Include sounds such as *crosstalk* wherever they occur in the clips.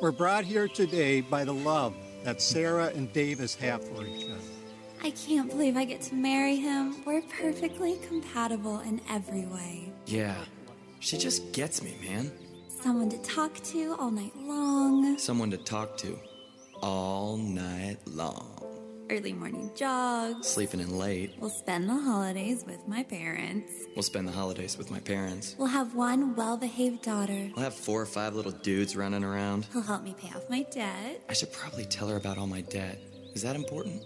We're brought here today by the love that Sarah and Davis have for each other. I can't believe I get to marry him. We're perfectly compatible in every way. Yeah, she just gets me, man. Someone to talk to all night long. Someone to talk to all night long. Early morning jogs. Sleeping in late. We'll spend the holidays with my parents. We'll spend the holidays with my parents. We'll have one well behaved daughter. We'll have four or five little dudes running around. He'll help me pay off my debt. I should probably tell her about all my debt. Is that important?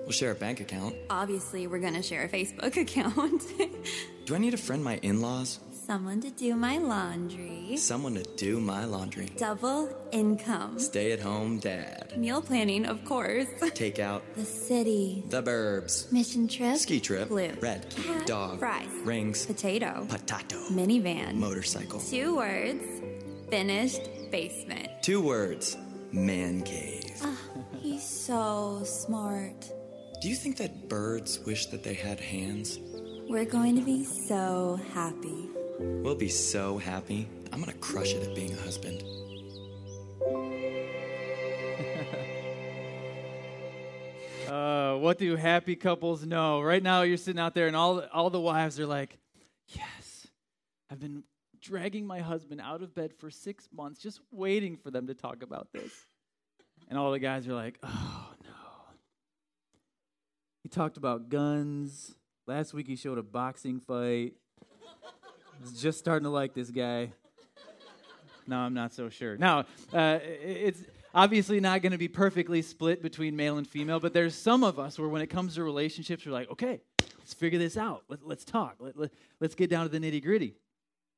We'll share a bank account. Obviously, we're gonna share a Facebook *laughs* account. Do I need to friend my in laws? Someone to do my laundry. Someone to do my laundry. Double income. Stay at home dad. Meal planning, of course. Take out the city. the burbs. Mission trip. Ski trip. Blue. Red. Cat. Dog. Fries. Rings. Potato. Potato. Minivan. Motorcycle. Two words. Finished basement. Two words. Man cave. Ah, he's so smart. Do you think that birds wish that they had hands? We're going to be so happy. We'll be so happy. I'm gonna crush it at being a husband. *laughs* Uh, what do happy couples know? Right now, you're sitting out there, and all all the wives are like, "Yes, I've been dragging my husband out of bed for six months, just waiting for them to talk about this." And all the guys are like, "Oh no." He talked about guns. Last week, he showed a boxing fight. Just starting to like this guy. No, I'm not so sure. Now, uh, it's obviously not going to be perfectly split between male and female, but there's some of us where when it comes to relationships, we're like, okay, let's figure this out. Let, us talk. Let, let, let's get down to the nitty gritty.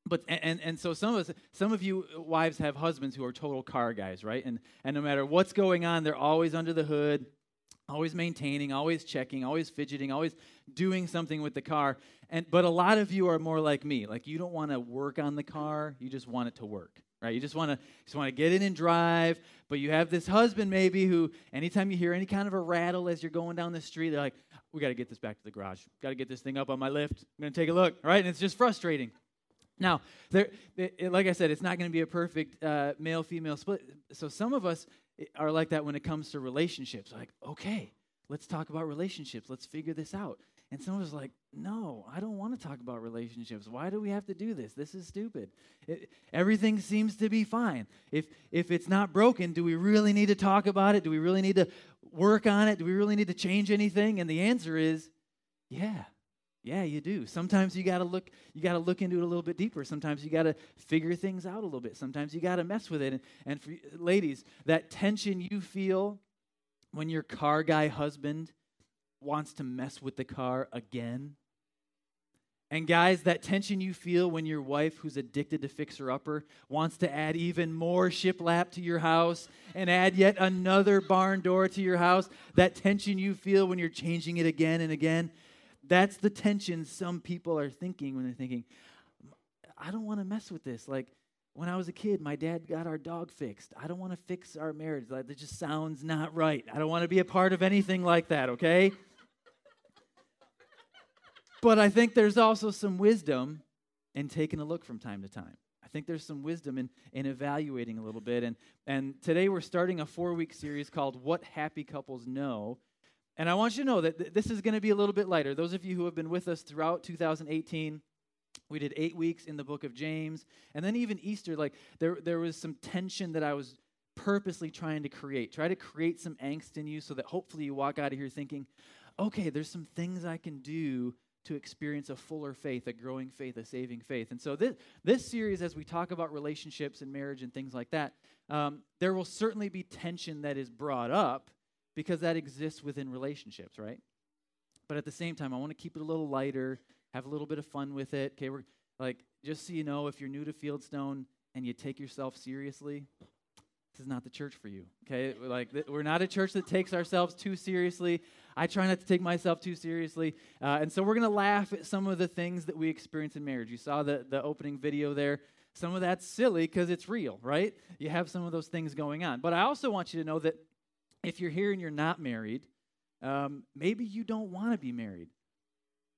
But and, and so some of us, some of you wives have husbands who are total car guys, right? And and no matter what's going on, they're always under the hood, always maintaining, always checking, always fidgeting, always doing something with the car. And but a lot of you are more like me. Like you don't want to work on the car, you just want it to work right? You just want to just want to get in and drive, but you have this husband maybe who anytime you hear any kind of a rattle as you're going down the street, they're like, "We got to get this back to the garage. Got to get this thing up on my lift. I'm going to take a look." Right? And it's just frustrating. Now, there, it, like I said, it's not going to be a perfect uh, male female split. So some of us are like that when it comes to relationships. Like, okay, let's talk about relationships. Let's figure this out. And some of us like, no, I don't want to talk about relationships. Why do we have to do this? This is stupid. It, everything seems to be fine. If if it's not broken, do we really need to talk about it? Do we really need to work on it? Do we really need to change anything? And the answer is, yeah. Yeah, you do. Sometimes you got to look you got to look into it a little bit deeper. Sometimes you got to figure things out a little bit. Sometimes you got to mess with it. And, and for ladies, that tension you feel when your car guy husband wants to mess with the car again. And guys, that tension you feel when your wife, who's addicted to fixer upper, wants to add even more shiplap to your house and add yet another barn door to your house, that tension you feel when you're changing it again and again, that's the tension some people are thinking when they're thinking, I don't want to mess with this. Like when I was a kid, my dad got our dog fixed. I don't want to fix our marriage. Like, that just sounds not right. I don't want to be a part of anything like that, okay? But I think there's also some wisdom in taking a look from time to time. I think there's some wisdom in, in evaluating a little bit. And, and today we're starting a four week series called What Happy Couples Know. And I want you to know that th- this is going to be a little bit lighter. Those of you who have been with us throughout 2018, we did eight weeks in the book of James. And then even Easter, like there, there was some tension that I was purposely trying to create. Try to create some angst in you so that hopefully you walk out of here thinking, okay, there's some things I can do to experience a fuller faith, a growing faith, a saving faith. And so, this, this series, as we talk about relationships and marriage and things like that, um, there will certainly be tension that is brought up because that exists within relationships, right? But at the same time, I want to keep it a little lighter, have a little bit of fun with it. Okay, we're like, just so you know, if you're new to Fieldstone and you take yourself seriously, this is not the church for you. Okay, like we're not a church that takes ourselves too seriously. I try not to take myself too seriously. Uh, and so we're to laugh at some of the things that we experience in marriage. You saw the, the opening video there. Some of that's silly because it's real, right? You have some of those things going on. But I also want you to know that if you're here and you're not married, um, maybe you don't want to be married.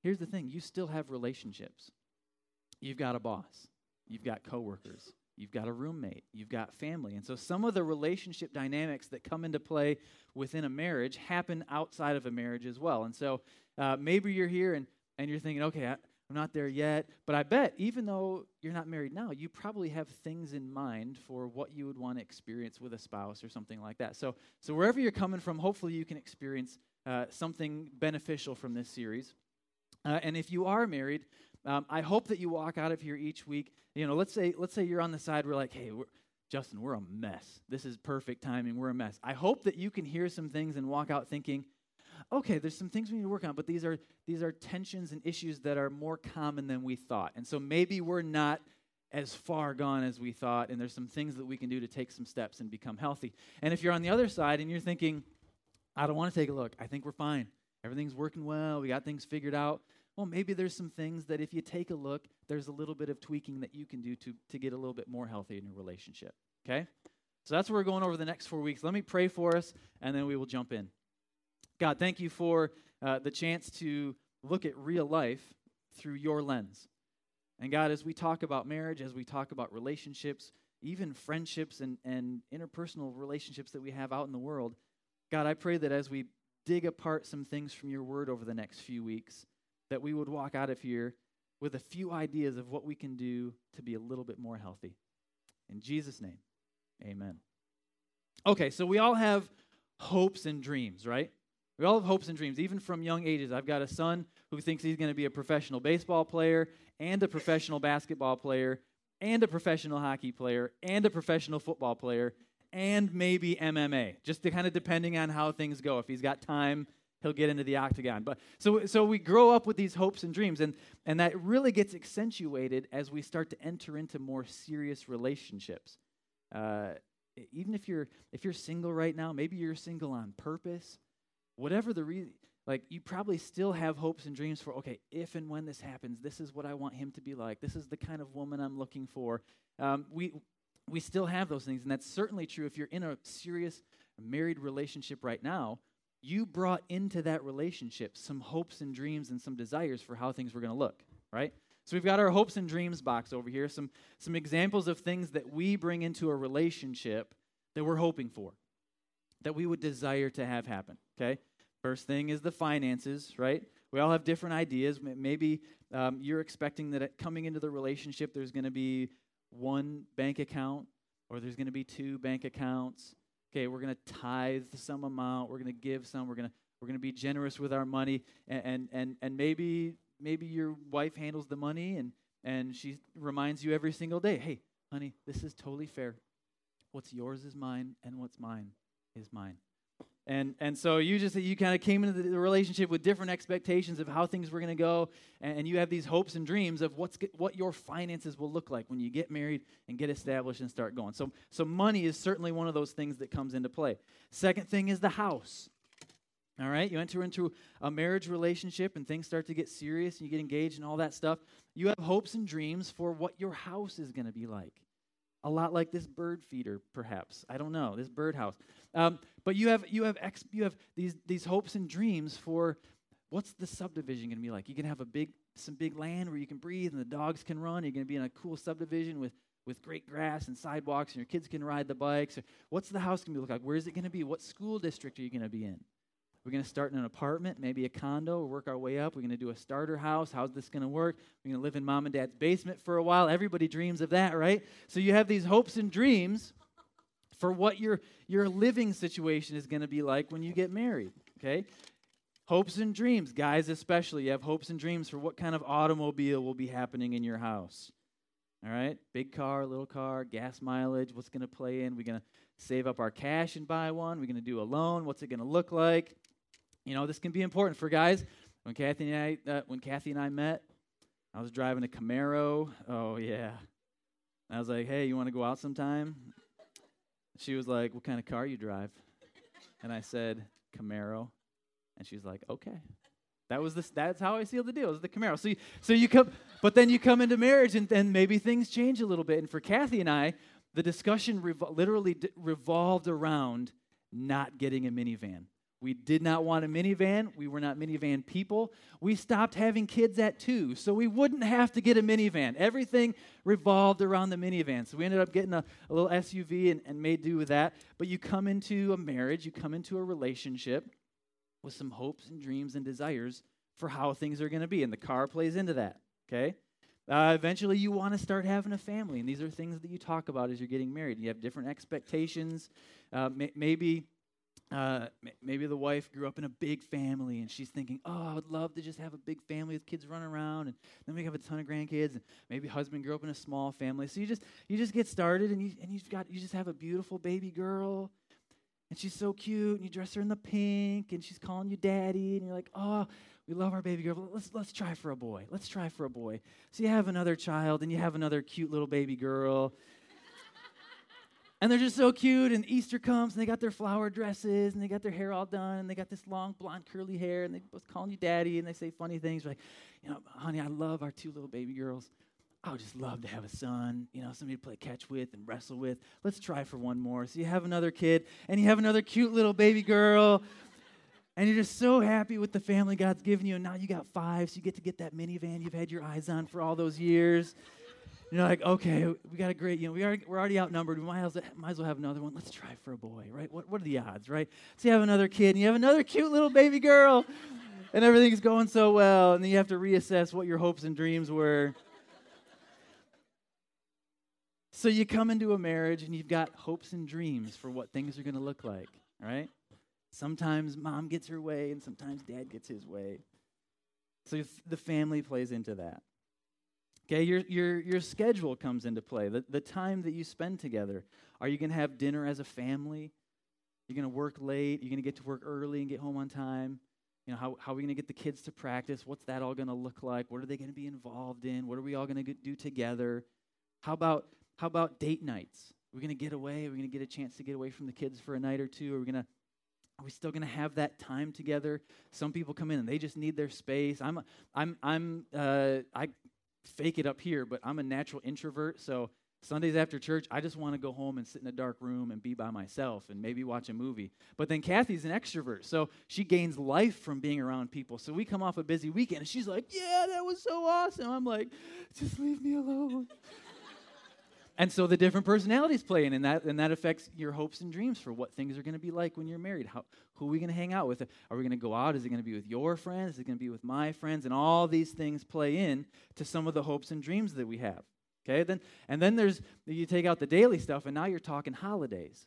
Here's the thing you still have relationships. You've got a boss, you've got coworkers, you've got a roommate, you've got family. And so some of the relationship dynamics that come into play within a marriage happen outside of a marriage as well. And so uh, maybe you're here and, and you're thinking, okay, I, I'm not there yet. But I bet, even though you're not married now, you probably have things in mind for what you would want to experience with a spouse or something like that. So, so wherever you're coming from, hopefully you can experience uh, something beneficial from this series. Uh, and if you are married, um, I hope that you walk out of here each week. You know, let's say let's say you're on the side. We're like, hey, we're, Justin, we're a mess. This is perfect timing. We're a mess. I hope that you can hear some things and walk out thinking, okay, there's some things we need to work on, but these are these are tensions and issues that are more common than we thought. And so maybe we're not as far gone as we thought, and there's some things that we can do to take some steps and become healthy. And if you're on the other side and you're thinking, I don't want to take a look, I think we're fine. Everything's working well, we got things figured out. Well, maybe there's some things that if you take a look, there's a little bit of tweaking that you can do to, to get a little bit more healthy in your relationship. Okay? So that's what we're going over the next four weeks. Let me pray for us, and then we will jump in. God, thank you for uh, the chance to look at real life through your lens. And God, as we talk about marriage, as we talk about relationships, even friendships and, and interpersonal relationships that we have out in the world, God, I pray that as we dig apart some things from your word over the next few weeks, that we would walk out of here with a few ideas of what we can do to be a little bit more healthy. In Jesus' name, amen. Okay, so we all have hopes and dreams, right? We all have hopes and dreams, even from young ages. I've got a son who thinks he's going to be a professional baseball player and a professional basketball player and a professional hockey player and a professional football player and maybe MMA, just kind of depending on how things go. If he's got time, he'll get into the octagon. But so so we grow up with these hopes and dreams, and and that really gets accentuated as we start to enter into more serious relationships. Uh, even if you're if you're single right now, maybe you're single on purpose whatever the reason, like you probably still have hopes and dreams for, okay, if and when this happens, this is what I want him to be like. This is the kind of woman I'm looking for. Um, we, we still have those things, and that's certainly true if you're in a serious married relationship right now. You brought into that relationship some hopes and dreams and some desires for how things were going to look, right? So we've got our hopes and dreams box over here, some, some examples of things that we bring into a relationship that we're hoping for, that we would desire to have happen, okay? First thing is the finances, right? We all have different ideas. Maybe um, you're expecting that coming into the relationship, there's going to be one bank account or there's going to be two bank accounts. Okay, we're going to tithe some amount. We're going to give some. We're going to we're going to be generous with our money, and and and, and maybe maybe your wife handles the money and and she reminds you every single day, hey, honey, this is totally fair. What's yours is mine, and what's mine is mine. And, and so you just you kind of came into the relationship with different expectations of how things were going to go. And, you have these hopes and dreams of what's what your finances will look like when you get married and get established and start going. So so money is certainly one of those things that comes into play. Second thing is the house. All right? You enter into a marriage relationship and things start to get serious and you get engaged and all that stuff. You have hopes and dreams for what your house is going to be like a lot like this bird feeder, perhaps. I don't know, this birdhouse. Um, but you have you have ex, you have these these hopes and dreams for what's the subdivision going to be like? You can have a big some big land where you can breathe and the dogs can run. You're going to be in a cool subdivision with with great grass and sidewalks, and your kids can ride the bikes. What's the house going to look like? Where is it going to be? What school district are you going to be in? We're going to start in an apartment, maybe a condo, work our way up. We're going to do a starter house. How's this going to work? We're going to live in mom and dad's basement for a while. Everybody dreams of that, right? So you have these hopes and dreams for what your, your living situation is going to be like when you get married, okay? Hopes and dreams, guys especially. You have hopes and dreams for what kind of automobile will be happening in your house. All right? Big car, little car, gas mileage, what's going to play in? We're going to save up our cash and buy one. We're going to do a loan. What's it going to look like? You know, this can be important for guys. When Kathy and I, uh, when Kathy and I met, I was driving a Camaro. Oh yeah. I was like, "Hey, you want to go out sometime?" She was like, "What kind of car you drive?" And I said, "Camaro." And she's like, "Okay." That was this. That's how I sealed the deal. It was the Camaro. So, you, so you come, but then you come into marriage, and then maybe things change a little bit. And for Kathy and I, the discussion revo- literally d- revolved around not getting a minivan We did not want a minivan. We were not minivan people. We stopped having kids at two, so we wouldn't have to get a minivan. Everything revolved around the minivan. So we ended up getting a, a little SUV and, and made do with that. But you come into a marriage, you come into a relationship with some hopes and dreams and desires for how things are going to be. And the car plays into that, okay? Uh, eventually, you want to start having a family, and these are things that you talk about as you're getting married. You have different expectations. Uh, may- maybe uh, maybe the wife grew up in a big family and she's thinking, oh, I would love to just have a big family with kids running around and then we have a ton of grandkids. And maybe husband grew up in a small family. So you just you just get started and you and you've got you just have a beautiful baby girl and she's so cute and you dress her in the pink and she's calling you daddy and you're like, oh, we love our baby girl. Let's let's try for a boy. Let's try for a boy. So you have another child and you have another cute little baby girl and they're just so cute. And Easter comes, and they got their flower dresses, and they got their hair all done, and they got this long blonde curly hair, and they both calling you daddy, and they say funny things like, you know, honey, I love our two little baby girls. I would just love to have a son, you know, somebody to play catch with and wrestle with. Let's try for one more. So you have another kid, and you have another cute little baby girl, and you're just so happy with the family God's given you, and now you got five, so you get to get that minivan you've had your eyes on for all those years. You're like, okay, we got a great, you know, we are, we're already outnumbered. We might as, well, might as well have another one. Let's try for a boy, right? What, what are the odds, right? So you have another kid, and you have another cute little baby girl, and everything's going so well, and then you have to reassess what your hopes and dreams were. So you come into a marriage, and you've got hopes and dreams for what things are going to look like, right? Sometimes mom gets her way, and sometimes dad gets his way. So the family plays into that. Okay, your, your, your schedule comes into play, the, the time that you spend together. Are you going to have dinner as a family? You're going to work late? You're going to get to work early and get home on time? You know, how, how are we going to get the kids to practice? What's that all going to look like? What are they going to be involved in? What are we all going to do together? How about, how about date nights? Are we going to get away? Are we going to get a chance to get away from the kids for a night or two? Are we going to are we still going to have that time together? Some people come in and they just need their space. I'm, I'm, I'm, uh, I fake it up here, but I'm a natural introvert. So Sundays after church, I just want to go home and sit in a dark room and be by myself and maybe watch a movie. But then Kathy's an extrovert, so she gains life from being around people. So we come off a busy weekend and she's like, Yeah, that was so awesome. I'm like, Just leave me alone. *laughs* and so the different personalities play in, and that, and that affects your hopes and dreams for what things are going to be like when you're married. How, who are we going to hang out with? Are we going to go out? Is it going to be with your friends? Is it going to be with my friends? And all these things play in to some of the hopes and dreams that we have. Okay, then and then there's you take out the daily stuff, and now you're talking holidays.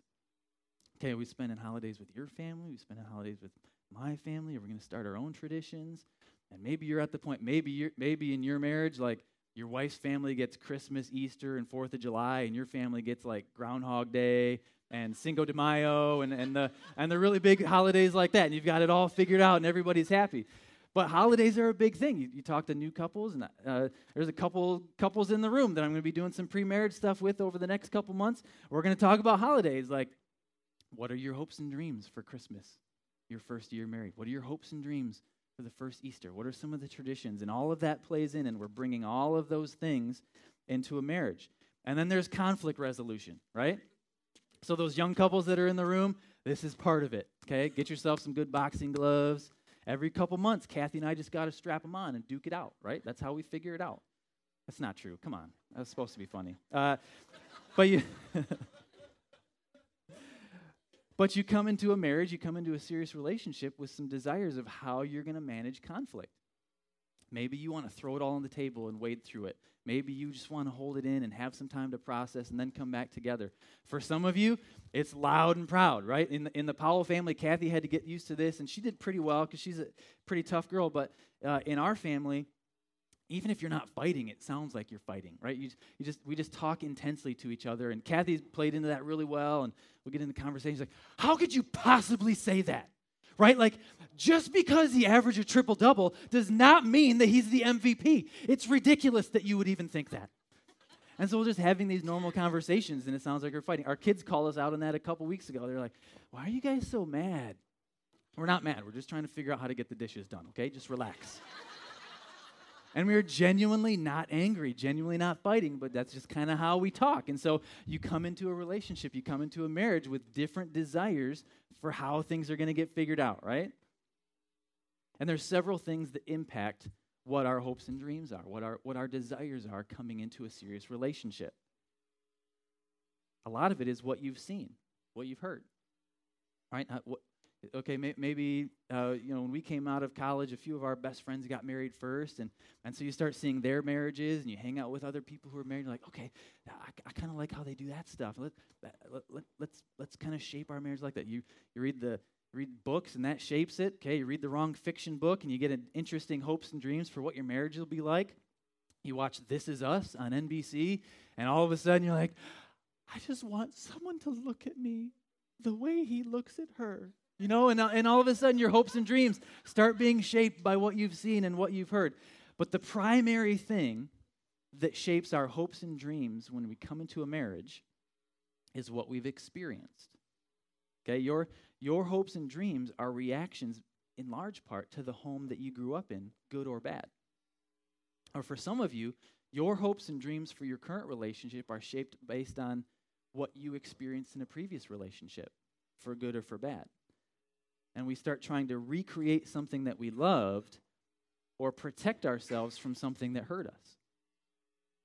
Okay, we spending holidays with your family. We spending holidays with my family. Are we going to start our own traditions? And maybe you're at the point. Maybe you're maybe in your marriage, like your wife's family gets Christmas, Easter, and Fourth of July, and your family gets like Groundhog Day and Cinco de Mayo and, and, the, and the really big holidays like that. And you've got it all figured out and everybody's happy. But holidays are a big thing. You, you talk to new couples, and uh, there's a couple couples in the room that I'm going to be doing some pre-marriage stuff with over the next couple months. We're going to talk about holidays. Like, what are your hopes and dreams for Christmas, your first year married? What are your hopes and dreams for the first Easter? What are some of the traditions? And all of that plays in, and we're bringing all of those things into a marriage. And then there's conflict resolution, right? So, those young couples that are in the room, this is part of it. Okay, get yourself some good boxing gloves. Every couple months, Kathy and I just got to strap them on and duke it out, right? That's how we figure it out. That's not true. Come on. That's supposed to be funny. Uh, *laughs* but you. *laughs* but you come into a marriage, you come into a serious relationship with some desires of how you're going to manage conflict. Maybe you want to throw it all on the table and wade through it. Maybe you just want to hold it in and have some time to process and then come back together. For some of you, it's loud and proud, right? In the, in the Powell family, Kathy had to get used to this, and she did pretty well because she's a pretty tough girl. But uh, in our family, even if you're not fighting, it sounds like you're fighting, right? You, you just we just talk intensely to each other, and Kathy's played into that really well. And we get into conversations like, "How could you possibly say that?" Right? Like, just because he averaged a triple double does not mean that he's the MVP. It's ridiculous that you would even think that. And so we're just having these normal conversations, and it sounds like we're fighting. Our kids called us out on that a couple weeks ago. They're like, Why are you guys so mad? We're not mad. We're just trying to figure out how to get the dishes done, okay? Just relax. And we are genuinely not angry, genuinely not fighting, but that's just kind of how we talk. And so you come into a relationship, you come into a marriage with different desires for how things are going to get figured out, right? And there's several things that impact what our hopes and dreams are, what our, what our desires are coming into a serious relationship. A lot of it is what you've seen, what you've heard, right? Uh, okay, may, maybe, uh, you know, when we came out of college, a few of our best friends got married first. And, and so you start seeing their marriages and you hang out with other people who are married. You're like, okay, I, I kind of like how they do that stuff. Let, let, let, let's let's kind of shape our marriage like that. You, you read the read books and that shapes it. Okay, you read the wrong fiction book and you get an interesting hopes and dreams for what your marriage will be like. You watch This Is Us on NBC, and all of a sudden you're like, I just want someone to look at me the way he looks at her. You know, and, and all of a sudden your hopes and dreams start being shaped by what you've seen and what you've heard. But the primary thing that shapes our hopes and dreams when we come into a marriage is what we've experienced. Okay, your, your hopes and dreams are reactions in large part to the home that you grew up in, good or bad. Or for some of you, your hopes and dreams for your current relationship are shaped based on what you experienced in a previous relationship, for good or for bad. And we start trying to recreate something that we loved or protect ourselves from something that hurt us.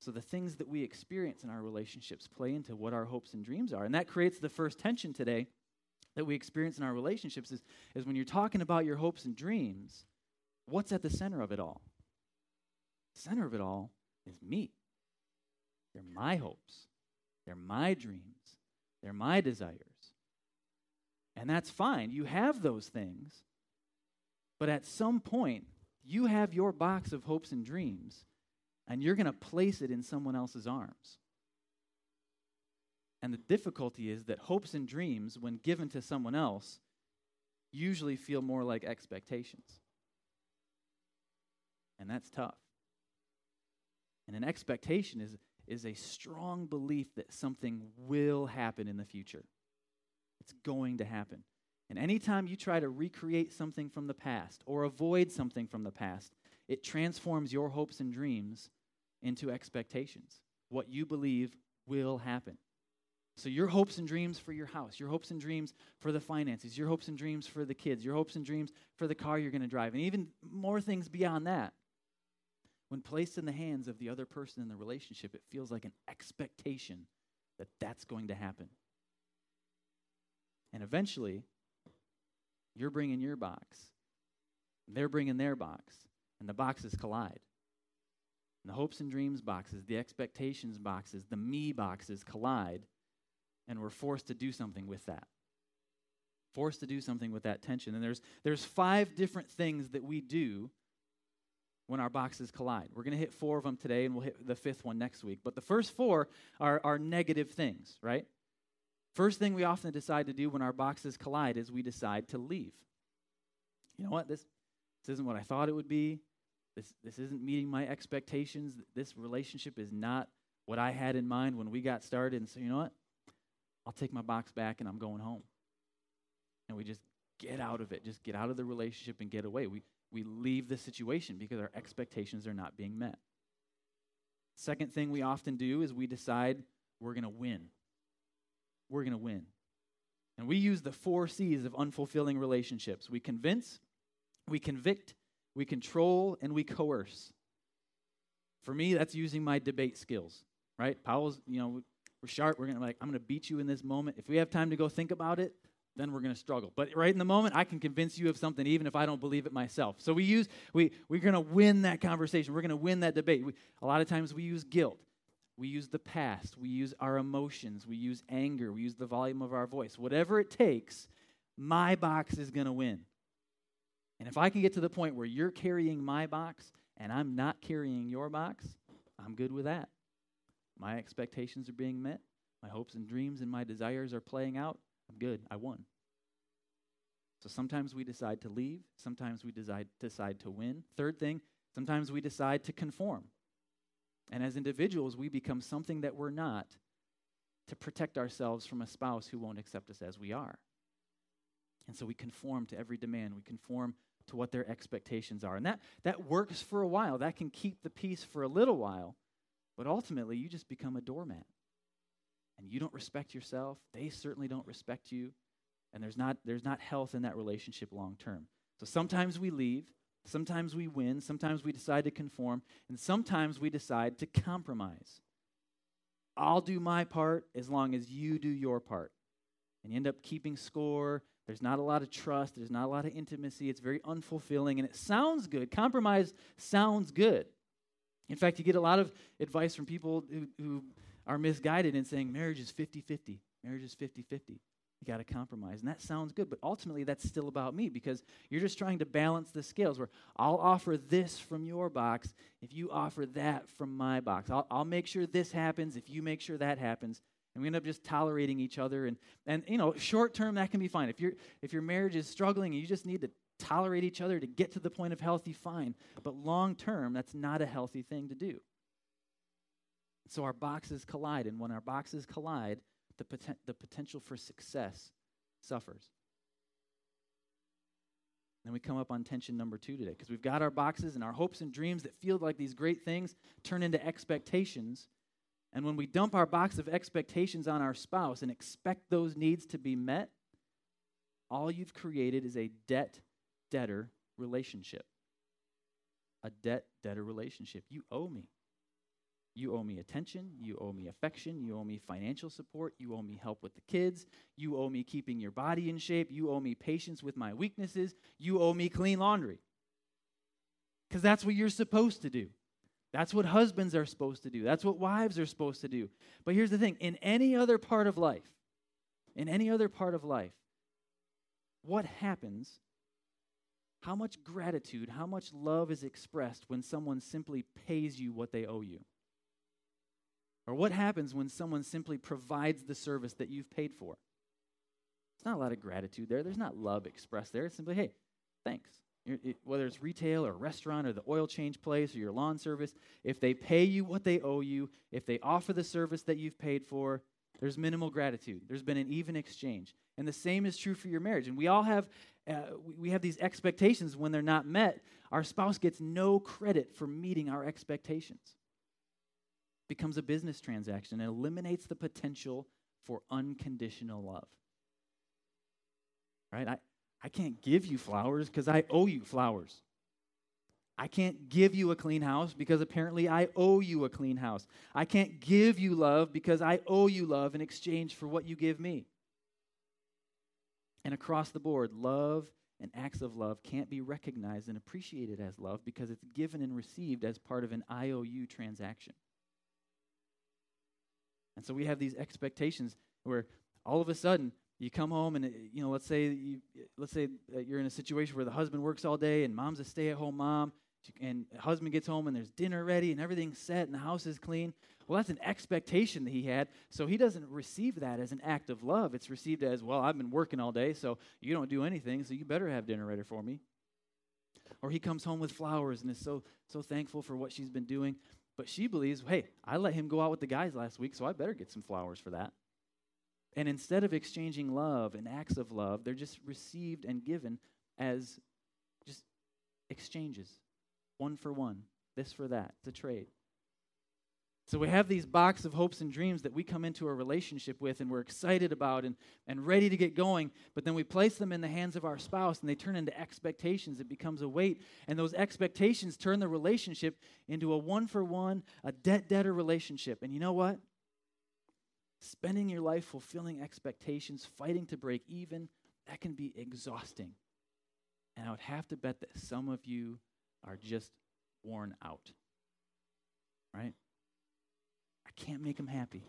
So the things that we experience in our relationships play into what our hopes and dreams are. And that creates the first tension today that we experience in our relationships is, is when you're talking about your hopes and dreams, what's at the center of it all? The center of it all is me. They're my hopes. They're my dreams. They're my desires. And that's fine. You have those things. But at some point, you have your box of hopes and dreams, and you're going to place it in someone else's arms. And the difficulty is that hopes and dreams, when given to someone else, usually feel more like expectations. And that's tough. And an expectation is, is a strong belief that something will happen in the future. It's going to happen. And anytime you try to recreate something from the past or avoid something from the past, it transforms your hopes and dreams into expectations, what you believe will happen. So, your hopes and dreams for your house, your hopes and dreams for the finances, your hopes and dreams for the kids, your hopes and dreams for the car you're going to drive, and even more things beyond that. When placed in the hands of the other person in the relationship, it feels like an expectation that that's going to happen. And eventually, you're bringing your box, they're bringing their box, and the boxes collide. And the hopes and dreams boxes, the expectations boxes, the me boxes collide. And we're forced to do something with that. Forced to do something with that tension. And there's there's five different things that we do when our boxes collide. We're going to hit four of them today and we'll hit the fifth one next week. But the first four are, are negative things right first thing we often decide to do when our boxes collide is we decide to leave you know what this this isn't what i thought it would be this this isn't meeting my expectations this relationship is not what i had in mind when we got started and so you know what I'll take my box back and I'm going home. And we just get out of it, just get out of the relationship and get away. We, we leave the situation because our expectations are not being met. Second thing we often do is we decide we're going to win. We're going to win. And we use the four C's of unfulfilling relationships we convince, we convict, we control, and we coerce. For me, that's using my debate skills, right? Powell's, you know, we're sharp. We're gonna like, I'm gonna beat you in this moment. If we have time to go think about it, then we're gonna struggle. But right in the moment, I can convince you of something, even if I don't believe it myself. So we use we we're gonna win that conversation. We're gonna win that debate. We, a lot of times we use guilt. We use the past. We use our emotions. We use anger. We use the volume of our voice. Whatever it takes, my box is gonna win. And if I can get to the point where you're carrying my box and I'm not carrying your box, I'm good with that. My expectations are being met. My hopes and dreams and my desires are playing out. I'm good. I won. So sometimes we decide to leave. Sometimes we decide, decide to win. Third thing, sometimes we decide to conform. And as individuals, we become something that we're not to protect ourselves from a spouse who won't accept us as we are. And so we conform to every demand. We conform to what their expectations are. And that, that works for a while. That can keep the peace for a little while. But ultimately, you just become a doormat. And you don't respect yourself. They certainly don't respect you. And there's not, there's not health in that relationship long term. So sometimes we leave. Sometimes we win. Sometimes we decide to conform. And sometimes we decide to compromise. I'll do my part as long as you do your part. And you end up keeping score. There's not a lot of trust. There's not a lot of intimacy. It's very unfulfilling. And it sounds good. Compromise sounds good. In fact, you get a lot of advice from people who, who are misguided in saying marriage is 50 50. Marriage is 50 50. You got to compromise. And that sounds good, but ultimately that's still about me because you're just trying to balance the scales where I'll offer this from your box if you offer that from my box. I'll, I'll make sure this happens if you make sure that happens. And we end up just tolerating each other. And, and you know, short term, that can be fine. If, you if your marriage is struggling and you just need to tolerate each other to get to the point of healthy, fine. But long term, that's not a healthy thing to do. So our boxes collide. And when our boxes collide, the, poten- the potential for success suffers. Then we come up on tension number two today because we've got our boxes and our hopes and dreams that feel like these great things turn into expectations. And when we dump our box of expectations on our spouse and expect those needs to be met, all you've created is a debt debtor relationship. A debt debtor relationship. You owe me. You owe me attention. You owe me affection. You owe me financial support. You owe me help with the kids. You owe me keeping your body in shape. You owe me patience with my weaknesses. You owe me clean laundry. Because that's what you're supposed to do. That's what husbands are supposed to do. That's what wives are supposed to do. But here's the thing in any other part of life, in any other part of life, what happens? How much gratitude, how much love is expressed when someone simply pays you what they owe you? Or what happens when someone simply provides the service that you've paid for? There's not a lot of gratitude there. There's not love expressed there. It's simply, hey, thanks. It, whether it's retail or restaurant or the oil change place or your lawn service, if they pay you what they owe you, if they offer the service that you've paid for, there's minimal gratitude. There's been an even exchange. And the same is true for your marriage. And we all have, uh, we have these expectations. When they're not met, our spouse gets no credit for meeting our expectations becomes a business transaction and eliminates the potential for unconditional love. Right? I, I can't give you flowers because I owe you flowers. I can't give you a clean house because apparently I owe you a clean house. I can't give you love because I owe you love in exchange for what you give me. And across the board, love and acts of love can't be recognized and appreciated as love because it's given and received as part of an IOU transaction. And so we have these expectations where all of a sudden you come home and uh, you know let's say you let's say you're in a situation where the husband works all day and mom's a stay-at-home mom and husband gets home and there's dinner ready and everything's set and the house is clean. Well that's an expectation that he had so he doesn't receive that as an act of love. It's received as well i've been working all day so you don't do anything so you better have dinner ready for me. Or he comes home with flowers and is so so thankful for what she's been doing but she believes, hey, I let him go out with the guys last week, so I better get some flowers for that. And instead of exchanging love and acts of love, they're just received and given as just exchanges, one for one, this for that. It's a trade. So we have these box of hopes and dreams that we come into a relationship with and we're excited about and, and ready to get going, but then we place them in the hands of our spouse and they turn into expectations. It becomes a weight. And those expectations turn the relationship into a one for one, a debt debtor relationship. And you know what? Spending your life fulfilling expectations, fighting to break even, that can be exhausting. And I would have to bet that some of you are just worn out. Right? I can't make them happy.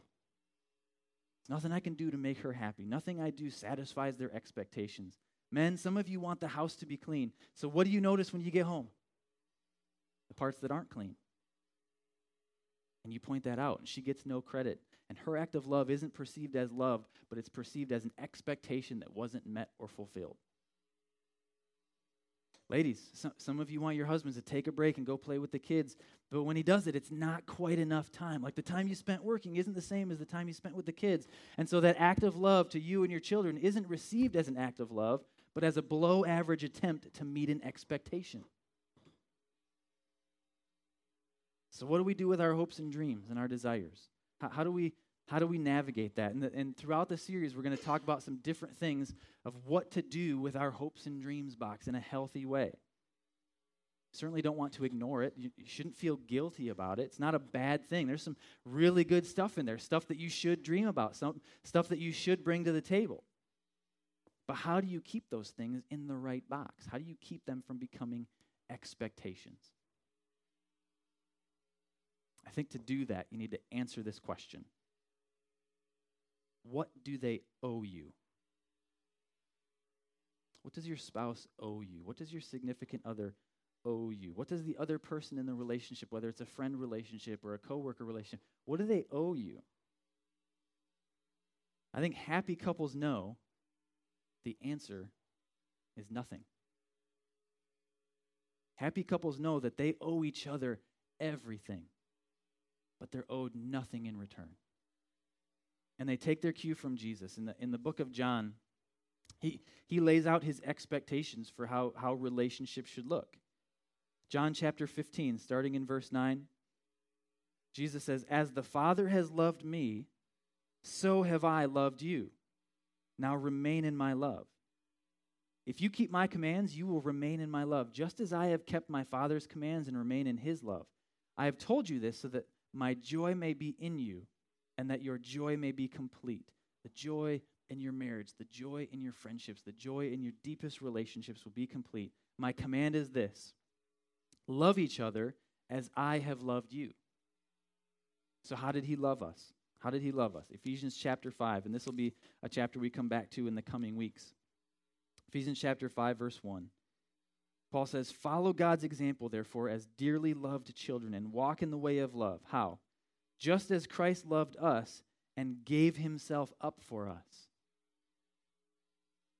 There's Nothing I can do to make her happy. Nothing I do satisfies their expectations. Men, some of you want the house to be clean. So what do you notice when you get home? The parts that aren't clean. And you point that out, and she gets no credit. And her act of love isn't perceived as love, but it's perceived as an expectation that wasn't met or fulfilled. Ladies, some, some of you want your husbands to take a break and go play with the kids, but when he does it, it's not quite enough time. Like the time you spent working isn't the same as the time you spent with the kids. And so that act of love to you and your children isn't received as an act of love, but as a below average attempt to meet an expectation. So, what do we do with our hopes and dreams and our desires? How, how do we how do we navigate that? And, the, and throughout the series, we're going to talk about some different things of what to do with our hopes and dreams box in a healthy way. Certainly don't want to ignore it. You, you shouldn't feel guilty about it. It's not a bad thing. There's some really good stuff in there, stuff that you should dream about, some stuff that you should bring to the table. But how do you keep those things in the right box? How do you keep them from becoming expectations? I think to do that, you need to answer this question What do they owe you? What does your spouse owe you? What does your significant other owe you? What does the other person in the relationship, whether it's a friend relationship or a coworker relationship, what do they owe you? I think happy couples know the answer is nothing. Happy couples know that they owe each other everything but they're owed nothing in return. And they take their cue from Jesus. In the, in the book of John, he, he lays out his expectations for how, how relationships should look. John chapter 15, starting in verse 9, Jesus says, As the Father has loved me, so have I loved you. Now remain in my love. If you keep my commands, you will remain in my love, just as I have kept my Father's commands and remain in his love. I have told you this so that my joy may be in you, and that your joy may be complete. The joy in your marriage, the joy in your friendships, the joy in your deepest relationships will be complete. My command is this love each other as I have loved you. So, how did he love us? How did he love us? Ephesians chapter 5, and this will be a chapter we come back to in the coming weeks. Ephesians chapter 5, verse 1. Paul says, Follow God's example, therefore, as dearly loved children, and walk in the way of love. How? Just as Christ loved us and gave himself up for us.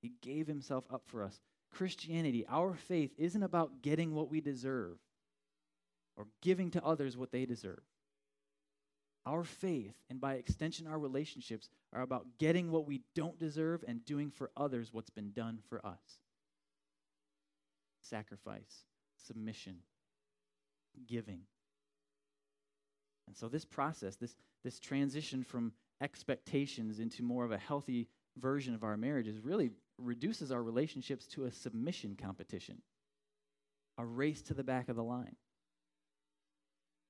He gave himself up for us. Christianity, our faith, isn't about getting what we deserve or giving to others what they deserve. Our faith, and by extension, our relationships, are about getting what we don't deserve and doing for others what's been done for us sacrifice, submission, giving. And so, this process, this, this transition from expectations into more of a healthy version of our marriages, really reduces our relationships to a submission competition, a race to the back of the line.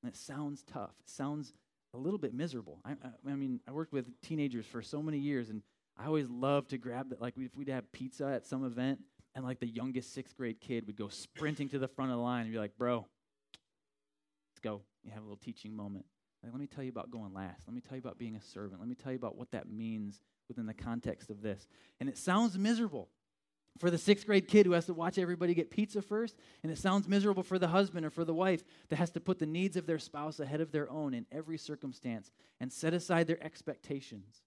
And it sounds tough. It sounds a little bit miserable. I, I, I mean, I worked with teenagers for so many years, and I always loved to grab that. Like, if we'd have pizza at some event, and like the youngest sixth grade kid would go sprinting to the front of the line and be like, bro, let's go. You have a little teaching moment. Like, let me tell you about going last. Let me tell you about being a servant. Let me tell you about what that means within the context of this. And it sounds miserable for the sixth grade kid who has to watch everybody get pizza first. And it sounds miserable for the husband or for the wife that has to put the needs of their spouse ahead of their own in every circumstance and set aside their expectations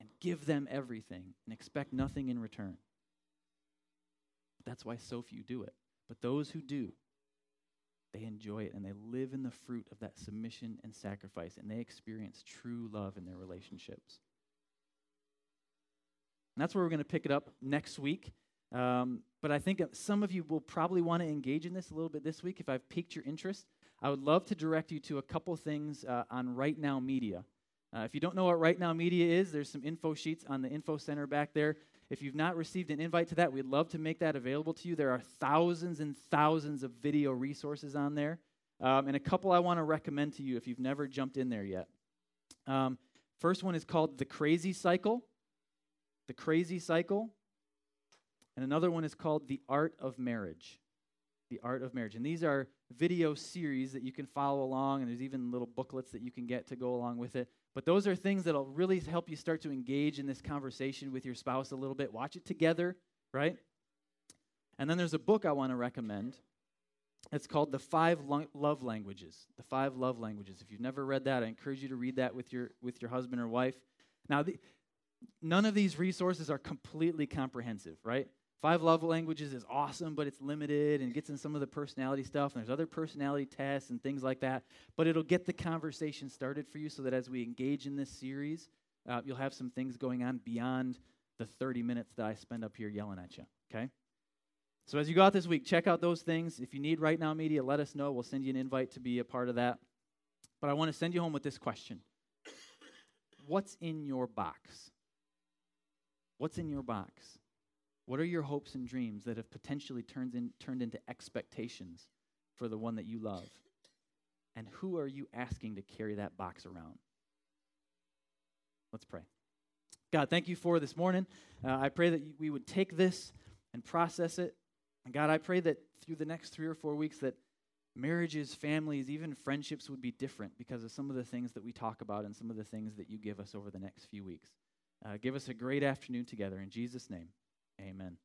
and give them everything and expect nothing in return. That's why so few do it. But those who do, they enjoy it and they live in the fruit of that submission and sacrifice and they experience true love in their relationships. And that's where we're going to pick it up next week. Um, but I think some of you will probably want to engage in this a little bit this week if I've piqued your interest. I would love to direct you to a couple things uh, on Right Now Media. Uh, if you don't know what Right Now Media is, there's some info sheets on the info center back there. If you've not received an invite to that, we'd love to make that available to you. There are thousands and thousands of video resources on there. Um, and a couple I want to recommend to you if you've never jumped in there yet. Um, first one is called The Crazy Cycle. The Crazy Cycle. And another one is called The Art of Marriage. The Art of Marriage. And these are video series that you can follow along, and there's even little booklets that you can get to go along with it. But those are things that'll really help you start to engage in this conversation with your spouse a little bit. Watch it together, right? And then there's a book I want to recommend. It's called The Five Love Languages. The Five Love Languages. If you've never read that, I encourage you to read that with your with your husband or wife. Now, the, none of these resources are completely comprehensive, right? Five love languages is awesome, but it's limited and gets in some of the personality stuff. And there's other personality tests and things like that. But it'll get the conversation started for you so that as we engage in this series, uh, you'll have some things going on beyond the 30 minutes that I spend up here yelling at you, okay? So as you go out this week, check out those things. If you need Right Now Media, let us know. We'll send you an invite to be a part of that. But I want to send you home with this question What's in your box? What's in your box? What are your hopes and dreams that have potentially turned, in, turned into expectations for the one that you love? And who are you asking to carry that box around? Let's pray. God, thank you for this morning. Uh, I pray that we would take this and process it. And God, I pray that through the next three or four weeks that marriages, families, even friendships would be different because of some of the things that we talk about and some of the things that you give us over the next few weeks. Uh, give us a great afternoon together. In Jesus' name, amen.